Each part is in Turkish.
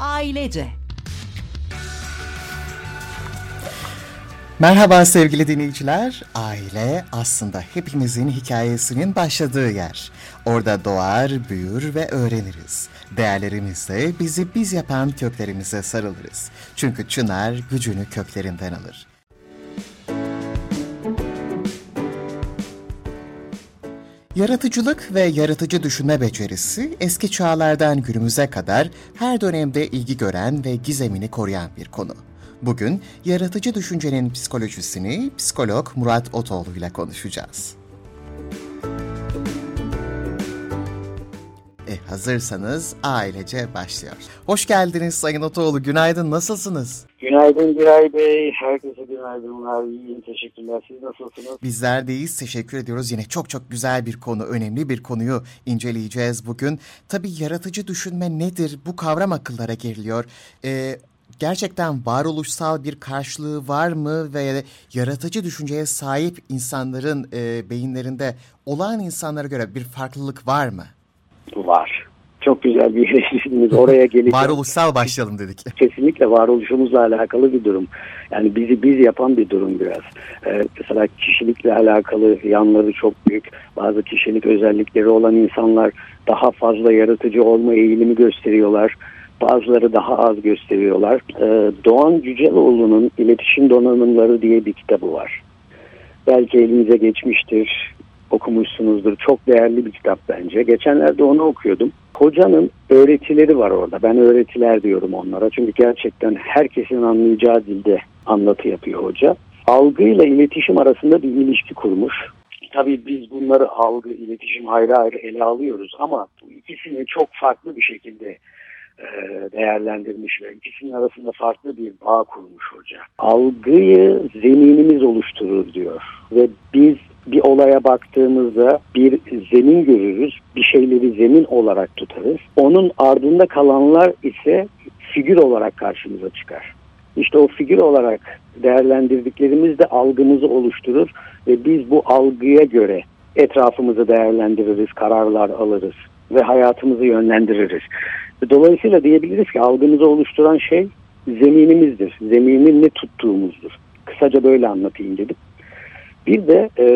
Ailece. Merhaba sevgili dinleyiciler. Aile aslında hepimizin hikayesinin başladığı yer. Orada doğar, büyür ve öğreniriz. Değerlerimizle bizi biz yapan köklerimize sarılırız. Çünkü çınar gücünü köklerinden alır. Yaratıcılık ve yaratıcı düşünme becerisi eski çağlardan günümüze kadar her dönemde ilgi gören ve gizemini koruyan bir konu. Bugün yaratıcı düşüncenin psikolojisini psikolog Murat Otoğlu ile konuşacağız. Hazırsanız ailece başlıyor. Hoş geldiniz Sayın Otoğlu. Günaydın. Nasılsınız? Günaydın Giray Bey. Herkese günaydınlar. İyiyim. Teşekkürler. Siz nasılsınız? Bizler de iyiyiz. Teşekkür ediyoruz. Yine çok çok güzel bir konu, önemli bir konuyu inceleyeceğiz bugün. Tabii yaratıcı düşünme nedir? Bu kavram akıllara geriliyor. Ee, gerçekten varoluşsal bir karşılığı var mı ve yaratıcı düşünceye sahip insanların e, beyinlerinde olağan insanlara göre bir farklılık var mı? Var. Çok güzel bir eleştiriniz. Oraya geleceğim. Varoluşsal başlayalım dedik. Kesinlikle varoluşumuzla alakalı bir durum. Yani bizi biz yapan bir durum biraz. Ee, mesela kişilikle alakalı yanları çok büyük. Bazı kişilik özellikleri olan insanlar daha fazla yaratıcı olma eğilimi gösteriyorlar. Bazıları daha az gösteriyorlar. Ee, Doğan Cüceloğlu'nun İletişim Donanımları diye bir kitabı var. Belki elinize geçmiştir okumuşsunuzdur. Çok değerli bir kitap bence. Geçenlerde onu okuyordum. Hocanın öğretileri var orada. Ben öğretiler diyorum onlara. Çünkü gerçekten herkesin anlayacağı dilde anlatı yapıyor hoca. Algıyla iletişim arasında bir ilişki kurmuş. Tabii biz bunları algı, iletişim ayrı ayrı ele alıyoruz ama ikisini çok farklı bir şekilde e, değerlendirmiş ve ikisinin arasında farklı bir bağ kurmuş hoca. Algıyı zeminimiz oluşturur diyor ve biz bir olaya baktığımızda bir zemin görürüz, bir şeyleri zemin olarak tutarız. Onun ardında kalanlar ise figür olarak karşımıza çıkar. İşte o figür olarak değerlendirdiklerimiz de algımızı oluşturur ve biz bu algıya göre etrafımızı değerlendiririz, kararlar alırız ve hayatımızı yönlendiririz. Dolayısıyla diyebiliriz ki algımızı oluşturan şey zeminimizdir. Zeminin ne tuttuğumuzdur. Kısaca böyle anlatayım dedim. Bir de e,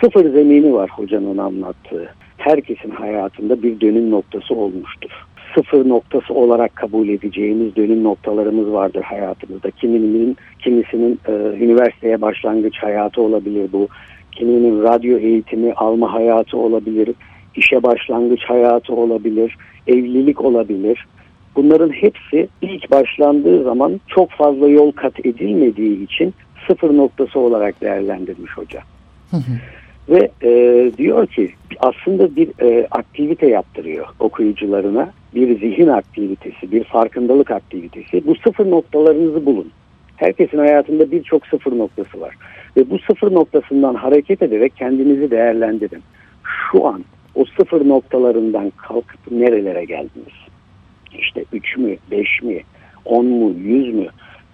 sıfır zemini var hocanın anlattığı. Herkesin hayatında bir dönüm noktası olmuştur. Sıfır noktası olarak kabul edeceğimiz dönüm noktalarımız vardır hayatımızda. Kiminin, kimisinin e, üniversiteye başlangıç hayatı olabilir bu. Kiminin radyo eğitimi alma hayatı olabilir. işe başlangıç hayatı olabilir. Evlilik olabilir. Bunların hepsi ilk başlandığı zaman çok fazla yol kat edilmediği için sıfır noktası olarak değerlendirmiş hoca. Ve e, diyor ki aslında bir e, aktivite yaptırıyor okuyucularına. Bir zihin aktivitesi, bir farkındalık aktivitesi. Bu sıfır noktalarınızı bulun. Herkesin hayatında birçok sıfır noktası var. Ve bu sıfır noktasından hareket ederek kendinizi değerlendirin. Şu an o sıfır noktalarından kalkıp nerelere geldiniz? İşte 3 mü, 5 mi, 10 mu, 100 mü?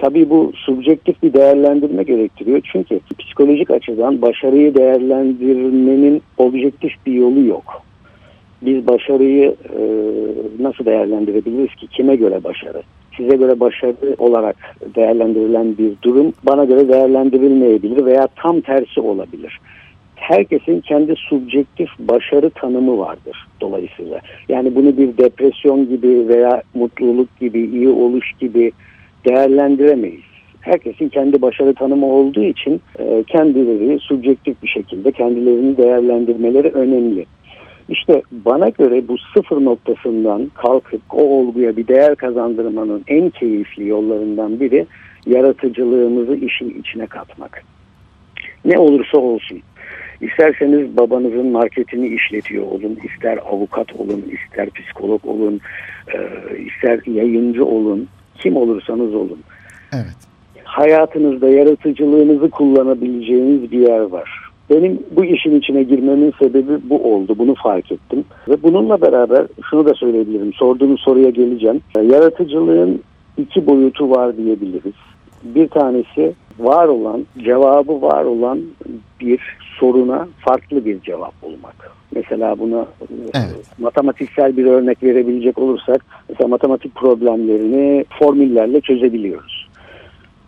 Tabii bu subjektif bir değerlendirme gerektiriyor. Çünkü psikolojik açıdan başarıyı değerlendirmenin objektif bir yolu yok. Biz başarıyı e, nasıl değerlendirebiliriz ki? Kime göre başarı? Size göre başarı olarak değerlendirilen bir durum bana göre değerlendirilmeyebilir veya tam tersi olabilir. Herkesin kendi subjektif başarı tanımı vardır dolayısıyla. Yani bunu bir depresyon gibi veya mutluluk gibi, iyi oluş gibi değerlendiremeyiz. Herkesin kendi başarı tanımı olduğu için e, kendileri subjektif bir şekilde kendilerini değerlendirmeleri önemli. İşte bana göre bu sıfır noktasından kalkıp o olguya bir değer kazandırmanın en keyifli yollarından biri yaratıcılığımızı işin içine katmak. Ne olursa olsun. İsterseniz babanızın marketini işletiyor olun, ister avukat olun, ister psikolog olun, e, ister yayıncı olun, kim olursanız olun. Evet. Hayatınızda yaratıcılığınızı kullanabileceğiniz bir yer var. Benim bu işin içine girmemin sebebi bu oldu. Bunu fark ettim. Ve bununla beraber şunu da söyleyebilirim. Sorduğunuz soruya geleceğim. Yaratıcılığın iki boyutu var diyebiliriz. Bir tanesi var olan, cevabı var olan bir soruna farklı bir cevap bulmak. Mesela buna evet. matematiksel bir örnek verebilecek olursak mesela matematik problemlerini formüllerle çözebiliyoruz.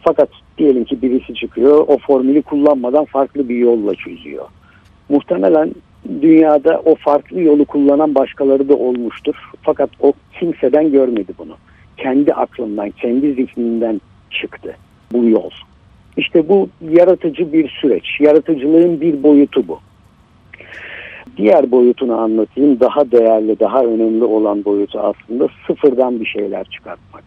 Fakat diyelim ki birisi çıkıyor o formülü kullanmadan farklı bir yolla çözüyor. Muhtemelen dünyada o farklı yolu kullanan başkaları da olmuştur. Fakat o kimseden görmedi bunu. Kendi aklından, kendi zihninden çıktı bu yol. İşte bu yaratıcı bir süreç. Yaratıcılığın bir boyutu bu. Diğer boyutunu anlatayım. Daha değerli, daha önemli olan boyutu aslında sıfırdan bir şeyler çıkartmak.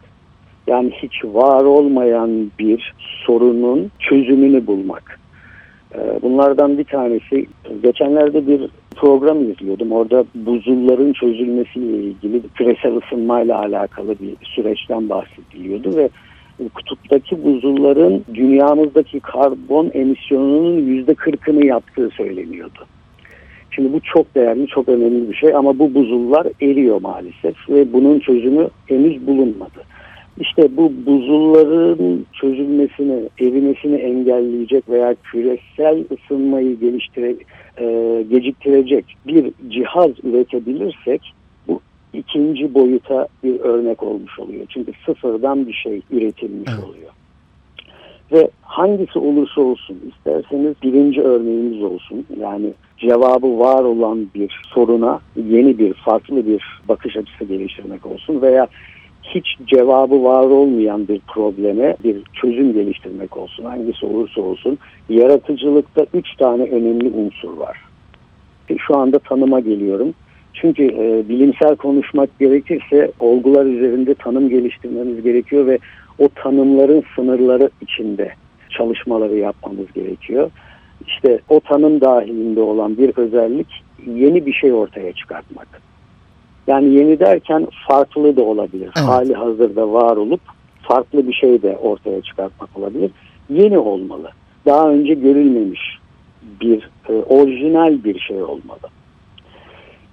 Yani hiç var olmayan bir sorunun çözümünü bulmak. Ee, bunlardan bir tanesi geçenlerde bir program izliyordum. Orada buzulların çözülmesiyle ilgili küresel ısınmayla alakalı bir süreçten bahsediliyordu ve kutuptaki buzulların dünyamızdaki karbon emisyonunun yüzde kırkını yaptığı söyleniyordu. Şimdi bu çok değerli, çok önemli bir şey ama bu buzullar eriyor maalesef ve bunun çözümü henüz bulunmadı. İşte bu buzulların çözülmesini, erimesini engelleyecek veya küresel ısınmayı geliştire, e, geciktirecek bir cihaz üretebilirsek bu ikinci boyuta bir örnek olmuş oluyor. Çünkü sıfırdan bir şey üretilmiş evet. oluyor. Ve hangisi olursa olsun isterseniz birinci örneğimiz olsun. Yani cevabı var olan bir soruna yeni bir farklı bir bakış açısı geliştirmek olsun veya hiç cevabı var olmayan bir probleme bir çözüm geliştirmek olsun. Hangisi olursa olsun yaratıcılıkta üç tane önemli unsur var. Şu anda tanıma geliyorum. Çünkü e, bilimsel konuşmak gerekirse olgular üzerinde tanım geliştirmemiz gerekiyor ve o tanımların sınırları içinde çalışmaları yapmamız gerekiyor. İşte o tanım dahilinde olan bir özellik yeni bir şey ortaya çıkartmak. Yani yeni derken farklı da olabilir. Evet. Hali hazırda var olup farklı bir şey de ortaya çıkartmak olabilir. Yeni olmalı. Daha önce görülmemiş bir e, orijinal bir şey olmalı.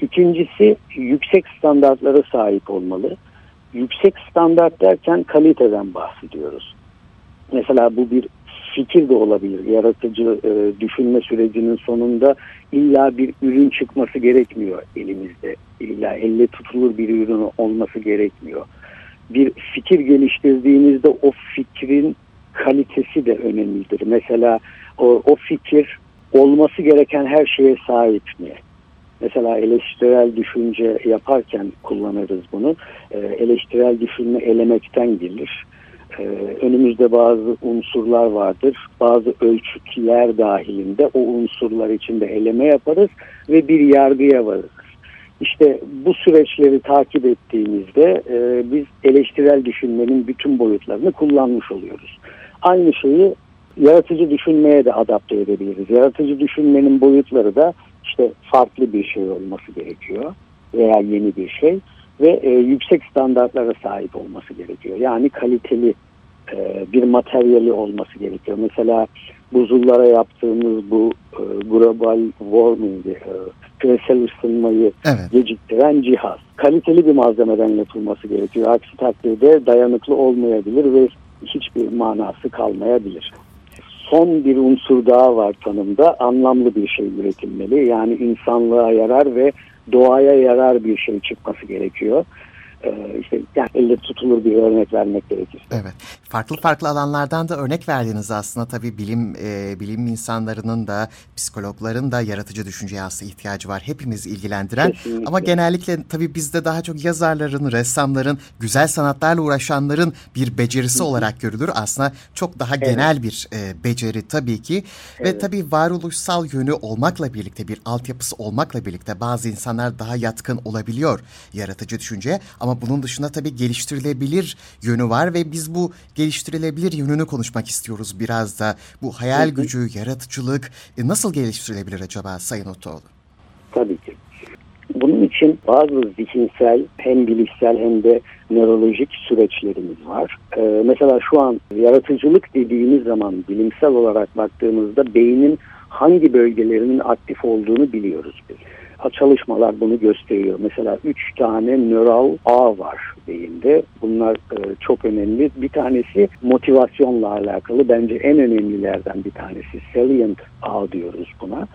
İkincisi yüksek standartlara sahip olmalı. Yüksek standart derken kaliteden bahsediyoruz. Mesela bu bir fikir de olabilir. Yaratıcı e, düşünme sürecinin sonunda illa bir ürün çıkması gerekmiyor elimizde. İlla elle tutulur bir ürün olması gerekmiyor. Bir fikir geliştirdiğimizde o fikrin kalitesi de önemlidir. Mesela o, o fikir olması gereken her şeye sahip mi? Mesela eleştirel düşünce yaparken kullanırız bunu. E, eleştirel düşünme elemekten gelir. E, önümüzde bazı unsurlar vardır. Bazı ölçütler dahilinde o unsurlar içinde eleme yaparız ve bir yargıya varırız. İşte bu süreçleri takip ettiğimizde e, biz eleştirel düşünmenin bütün boyutlarını kullanmış oluyoruz. Aynı şeyi yaratıcı düşünmeye de adapte edebiliriz. Yaratıcı düşünmenin boyutları da işte farklı bir şey olması gerekiyor veya yeni bir şey ve e, yüksek standartlara sahip olması gerekiyor. Yani kaliteli e, bir materyali olması gerekiyor. Mesela buzullara yaptığımız bu e, global warming, e, küresel ısınmayı evet. geciktiren cihaz. Kaliteli bir malzemeden yapılması gerekiyor. Aksi takdirde dayanıklı olmayabilir ve hiçbir manası kalmayabilir son bir unsur daha var tanımda. Anlamlı bir şey üretilmeli. Yani insanlığa yarar ve doğaya yarar bir şey çıkması gerekiyor. Ee, işte yani elle tutulur bir örnek vermek gerekir. Evet. Farklı farklı alanlardan da örnek verdiğiniz aslında tabii bilim e, bilim insanlarının da psikologların da yaratıcı düşünceye aslında ihtiyacı var. Hepimiz ilgilendiren Kesinlikle. ama genellikle tabii bizde daha çok yazarların, ressamların, güzel sanatlarla uğraşanların bir becerisi olarak görülür. Aslında çok daha evet. genel bir e, beceri tabii ki evet. ve tabii varoluşsal yönü olmakla birlikte bir altyapısı olmakla birlikte bazı insanlar daha yatkın olabiliyor yaratıcı düşünceye ama bunun dışında tabii geliştirilebilir yönü var ve biz bu geliştirilebilir yönünü konuşmak istiyoruz biraz da. Bu hayal gücü, yaratıcılık e, nasıl geliştirilebilir acaba Sayın Otoğlu? Tabii ki. Bunun için bazı zihinsel hem bilişsel hem de nörolojik süreçlerimiz var. Ee, mesela şu an yaratıcılık dediğimiz zaman bilimsel olarak baktığımızda beynin hangi bölgelerinin aktif olduğunu biliyoruz biz çalışmalar bunu gösteriyor. Mesela üç tane nöral ağ var beyinde. Bunlar e, çok önemli. Bir tanesi motivasyonla alakalı. Bence en önemlilerden bir tanesi salient ağ diyoruz buna.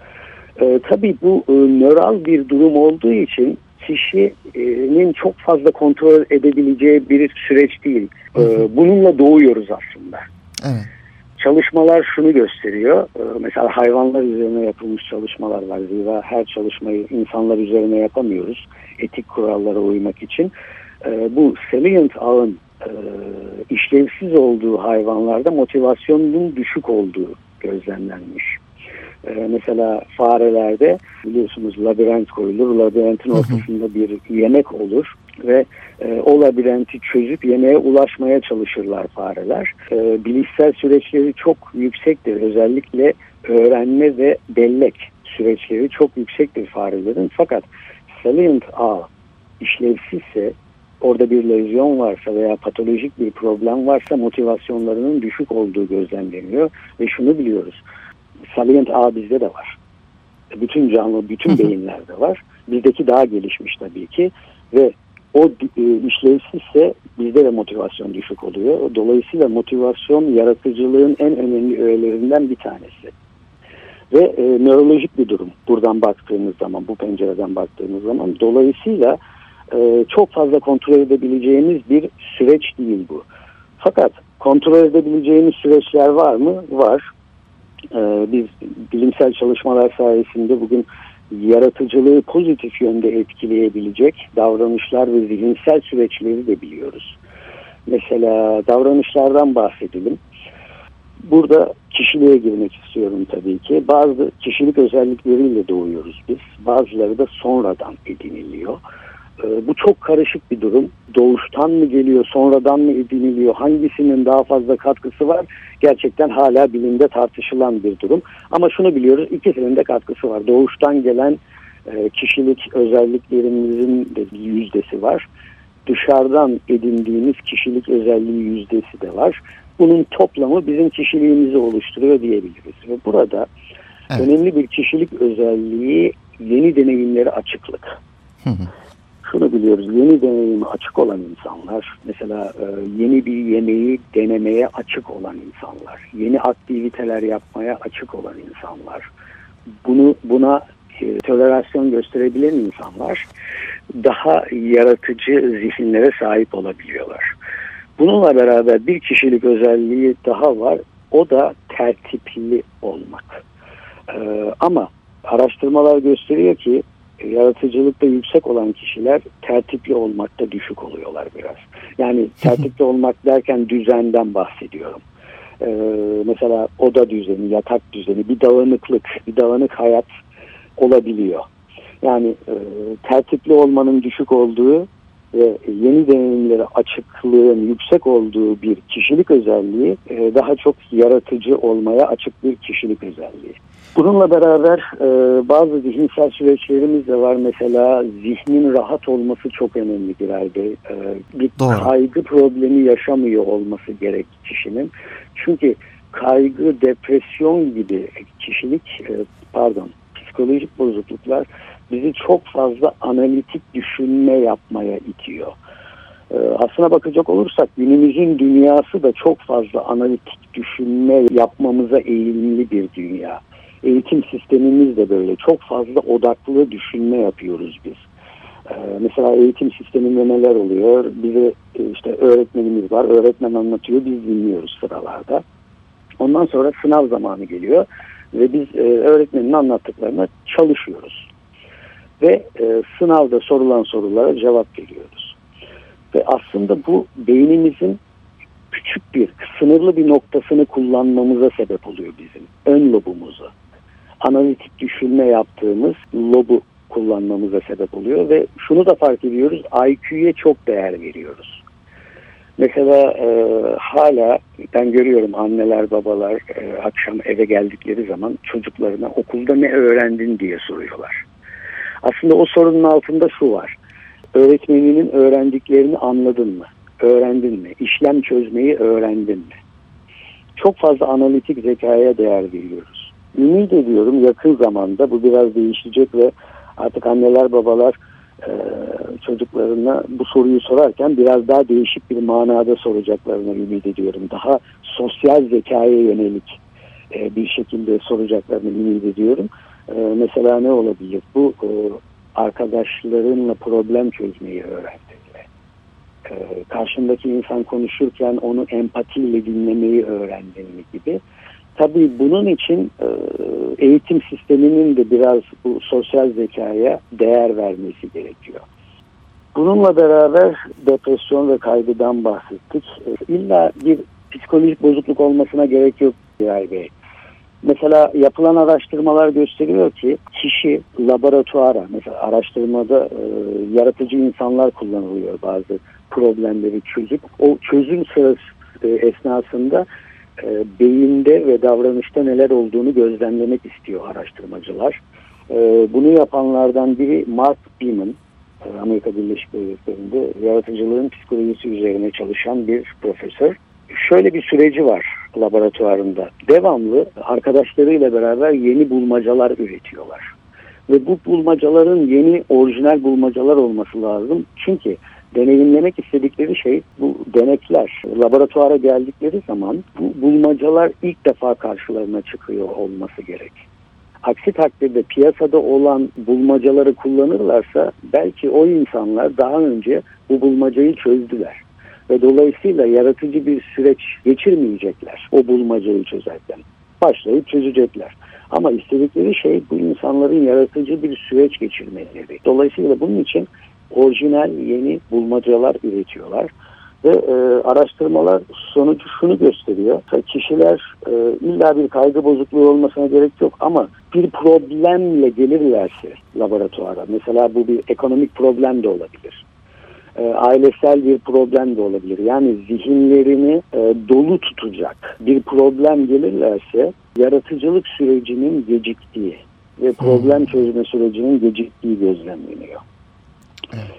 E, tabii bu e, nöral bir durum olduğu için kişinin çok fazla kontrol edebileceği bir süreç değil. E, bununla doğuyoruz aslında. Evet. Çalışmalar şunu gösteriyor. E, mesela hayvanlar üzerine yapılmış çalışmalar var. Zira her çalışmayı insanlar üzerine yapamıyoruz. Etik kurallara uymak için. E, bu salient ağın e, işlevsiz olduğu hayvanlarda motivasyonun düşük olduğu gözlemlenmiş. E, mesela farelerde biliyorsunuz labirent koyulur. Labirentin ortasında bir yemek olur ve e, o labirenti çözüp yemeğe ulaşmaya çalışırlar fareler. E, bilişsel süreçleri çok yüksektir. Özellikle öğrenme ve bellek süreçleri çok yüksektir farelerin. Fakat salient ağ işlevsizse orada bir lezyon varsa veya patolojik bir problem varsa motivasyonlarının düşük olduğu gözlemleniyor ve şunu biliyoruz. Salient ağ bizde de var. Bütün canlı, bütün beyinlerde var. Bizdeki daha gelişmiş tabii ki ve o e, işlevsizse bizde de motivasyon düşük oluyor. Dolayısıyla motivasyon yaratıcılığın en önemli öğelerinden bir tanesi. Ve e, nörolojik bir durum buradan baktığımız zaman, bu pencereden baktığımız zaman. Dolayısıyla e, çok fazla kontrol edebileceğimiz bir süreç değil bu. Fakat kontrol edebileceğimiz süreçler var mı? Var. E, biz bilimsel çalışmalar sayesinde bugün yaratıcılığı pozitif yönde etkileyebilecek davranışlar ve zihinsel süreçleri de biliyoruz. Mesela davranışlardan bahsedelim. Burada kişiliğe girmek istiyorum tabii ki. Bazı kişilik özellikleriyle doğuyoruz biz. Bazıları da sonradan ediniliyor. Ee, bu çok karışık bir durum. Doğuştan mı geliyor, sonradan mı ediniliyor, hangisinin daha fazla katkısı var? Gerçekten hala bilimde tartışılan bir durum. Ama şunu biliyoruz, ikisinin de katkısı var. Doğuştan gelen e, kişilik özelliklerimizin de bir yüzdesi var. Dışarıdan edindiğimiz kişilik özelliği yüzdesi de var. Bunun toplamı bizim kişiliğimizi oluşturuyor diyebiliriz. Ve burada evet. önemli bir kişilik özelliği yeni deneyimlere açıklık. Hı hı şunu biliyoruz yeni deneyime açık olan insanlar mesela e, yeni bir yemeği denemeye açık olan insanlar yeni aktiviteler yapmaya açık olan insanlar bunu buna e, tolerasyon gösterebilen insanlar daha yaratıcı zihinlere sahip olabiliyorlar. Bununla beraber bir kişilik özelliği daha var o da tertipli olmak. Ee, ama araştırmalar gösteriyor ki yaratıcılıkta yüksek olan kişiler tertipli olmakta düşük oluyorlar biraz. Yani tertipli olmak derken düzenden bahsediyorum. Ee, mesela oda düzeni, yatak düzeni, bir dağınıklık, bir dağınık hayat olabiliyor. Yani e, tertipli olmanın düşük olduğu ve yeni deneyimlere açıklığın yüksek olduğu bir kişilik özelliği e, daha çok yaratıcı olmaya açık bir kişilik özelliği. Bununla beraber e, bazı zihinsel süreçlerimiz de var. Mesela zihnin rahat olması çok önemlidir herhalde. E, bir Doğru. kaygı problemi yaşamıyor olması gerek kişinin. Çünkü kaygı, depresyon gibi kişilik, e, pardon psikolojik bozukluklar bizi çok fazla analitik düşünme yapmaya itiyor. Ee, aslına bakacak olursak günümüzün dünyası da çok fazla analitik düşünme yapmamıza eğilimli bir dünya. Eğitim sistemimiz de böyle çok fazla odaklı düşünme yapıyoruz biz. Ee, mesela eğitim sisteminde neler oluyor? Bize e, işte öğretmenimiz var, öğretmen anlatıyor, biz dinliyoruz sıralarda. Ondan sonra sınav zamanı geliyor ve biz e, öğretmenin anlattıklarına çalışıyoruz ve e, sınavda sorulan sorulara cevap veriyoruz. Ve aslında bu beynimizin küçük bir, sınırlı bir noktasını kullanmamıza sebep oluyor bizim. Ön lobumuzu. Analitik düşünme yaptığımız lobu kullanmamıza sebep oluyor ve şunu da fark ediyoruz, IQ'ye çok değer veriyoruz. Mesela e, hala ben görüyorum anneler babalar e, akşam eve geldikleri zaman çocuklarına okulda ne öğrendin diye soruyorlar. Aslında o sorunun altında şu var. Öğretmeninin öğrendiklerini anladın mı? Öğrendin mi? İşlem çözmeyi öğrendin mi? Çok fazla analitik zekaya değer veriyoruz. Ümit ediyorum yakın zamanda bu biraz değişecek ve artık anneler babalar e, çocuklarına bu soruyu sorarken biraz daha değişik bir manada soracaklarını ümit ediyorum. Daha sosyal zekaya yönelik e, bir şekilde soracaklarını ümit ediyorum. E, mesela ne olabilir? Bu e, arkadaşlarınla problem çözmeyi öğrendi. E, karşındaki insan konuşurken onu empatiyle dinlemeyi öğrendin mi gibi. Tabii bunun için e, eğitim sisteminin de biraz bu sosyal zekaya değer vermesi gerekiyor. Bununla beraber depresyon ve kaygıdan bahsettik. E, illa bir psikolojik bozukluk olmasına gerek yok Bilal Bey. Mesela yapılan araştırmalar gösteriyor ki kişi laboratuvara mesela araştırmada e, yaratıcı insanlar kullanılıyor bazı problemleri çözüp o çözüm sırası e, esnasında e, beyinde ve davranışta neler olduğunu gözlemlemek istiyor araştırmacılar. E, bunu yapanlardan biri Mark Beeman, e, Amerika Birleşik Devletleri'nde yaratıcılığın psikolojisi üzerine çalışan bir profesör. Şöyle bir süreci var laboratuvarında. Devamlı arkadaşlarıyla beraber yeni bulmacalar üretiyorlar. Ve bu bulmacaların yeni orijinal bulmacalar olması lazım. Çünkü deneyimlemek istedikleri şey bu denekler laboratuvara geldikleri zaman bu bulmacalar ilk defa karşılarına çıkıyor olması gerek. Aksi takdirde piyasada olan bulmacaları kullanırlarsa belki o insanlar daha önce bu bulmacayı çözdüler. Ve dolayısıyla yaratıcı bir süreç geçirmeyecekler o bulmacayı çözerken. Başlayıp çözecekler. Ama istedikleri şey bu insanların yaratıcı bir süreç geçirmeleri. Dolayısıyla bunun için orijinal yeni bulmacalar üretiyorlar. Ve e, araştırmalar sonucu şunu gösteriyor. Kişiler e, illa bir kaygı bozukluğu olmasına gerek yok ama bir problemle gelirlerse laboratuvara, mesela bu bir ekonomik problem de olabilir. E, ailesel bir problem de olabilir. Yani zihinlerini e, dolu tutacak bir problem gelirlerse yaratıcılık sürecinin geciktiği ve problem çözme sürecinin geciktiği gözlemleniyor.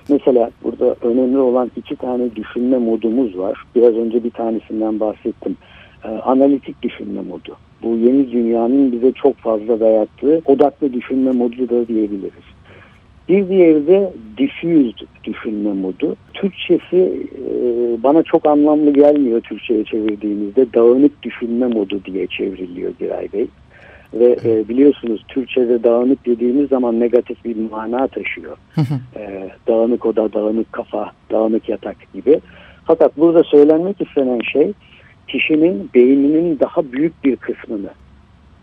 Mesela burada önemli olan iki tane düşünme modumuz var. Biraz önce bir tanesinden bahsettim. Ee, analitik düşünme modu. Bu yeni dünyanın bize çok fazla dayattığı odaklı düşünme modu da diyebiliriz. Bir diğeri de diffused düşünme modu. Türkçesi e, bana çok anlamlı gelmiyor Türkçe'ye çevirdiğimizde. Dağınık düşünme modu diye çevriliyor Giray Bey. Ve e, biliyorsunuz Türkçe'de dağınık dediğimiz zaman negatif bir mana taşıyor. e, dağınık oda, dağınık kafa, dağınık yatak gibi. Fakat burada söylenmek istenen şey kişinin beyninin daha büyük bir kısmını,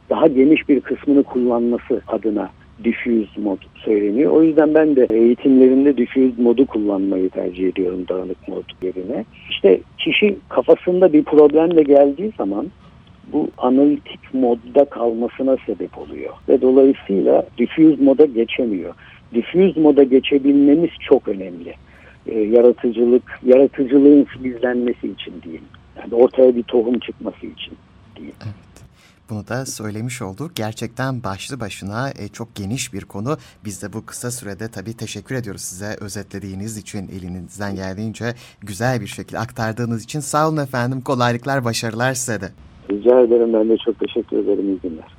daha geniş bir kısmını kullanması adına diffuse mod söyleniyor. O yüzden ben de eğitimlerimde diffuse modu kullanmayı tercih ediyorum dağınık mod yerine. İşte kişi kafasında bir problemle geldiği zaman bu analitik modda kalmasına sebep oluyor. Ve dolayısıyla diffuse moda geçemiyor. Diffuse moda geçebilmemiz çok önemli. E, yaratıcılık, yaratıcılığın filizlenmesi için değil. Yani ortaya bir tohum çıkması için değil. Evet. Bunu da söylemiş olduk. Gerçekten başlı başına e, çok geniş bir konu. Biz de bu kısa sürede tabii teşekkür ediyoruz size özetlediğiniz için elinizden geldiğince güzel bir şekilde aktardığınız için. Sağ olun efendim. Kolaylıklar, başarılar size de. Rica ederim. Ben de çok teşekkür ederim. İyi günler.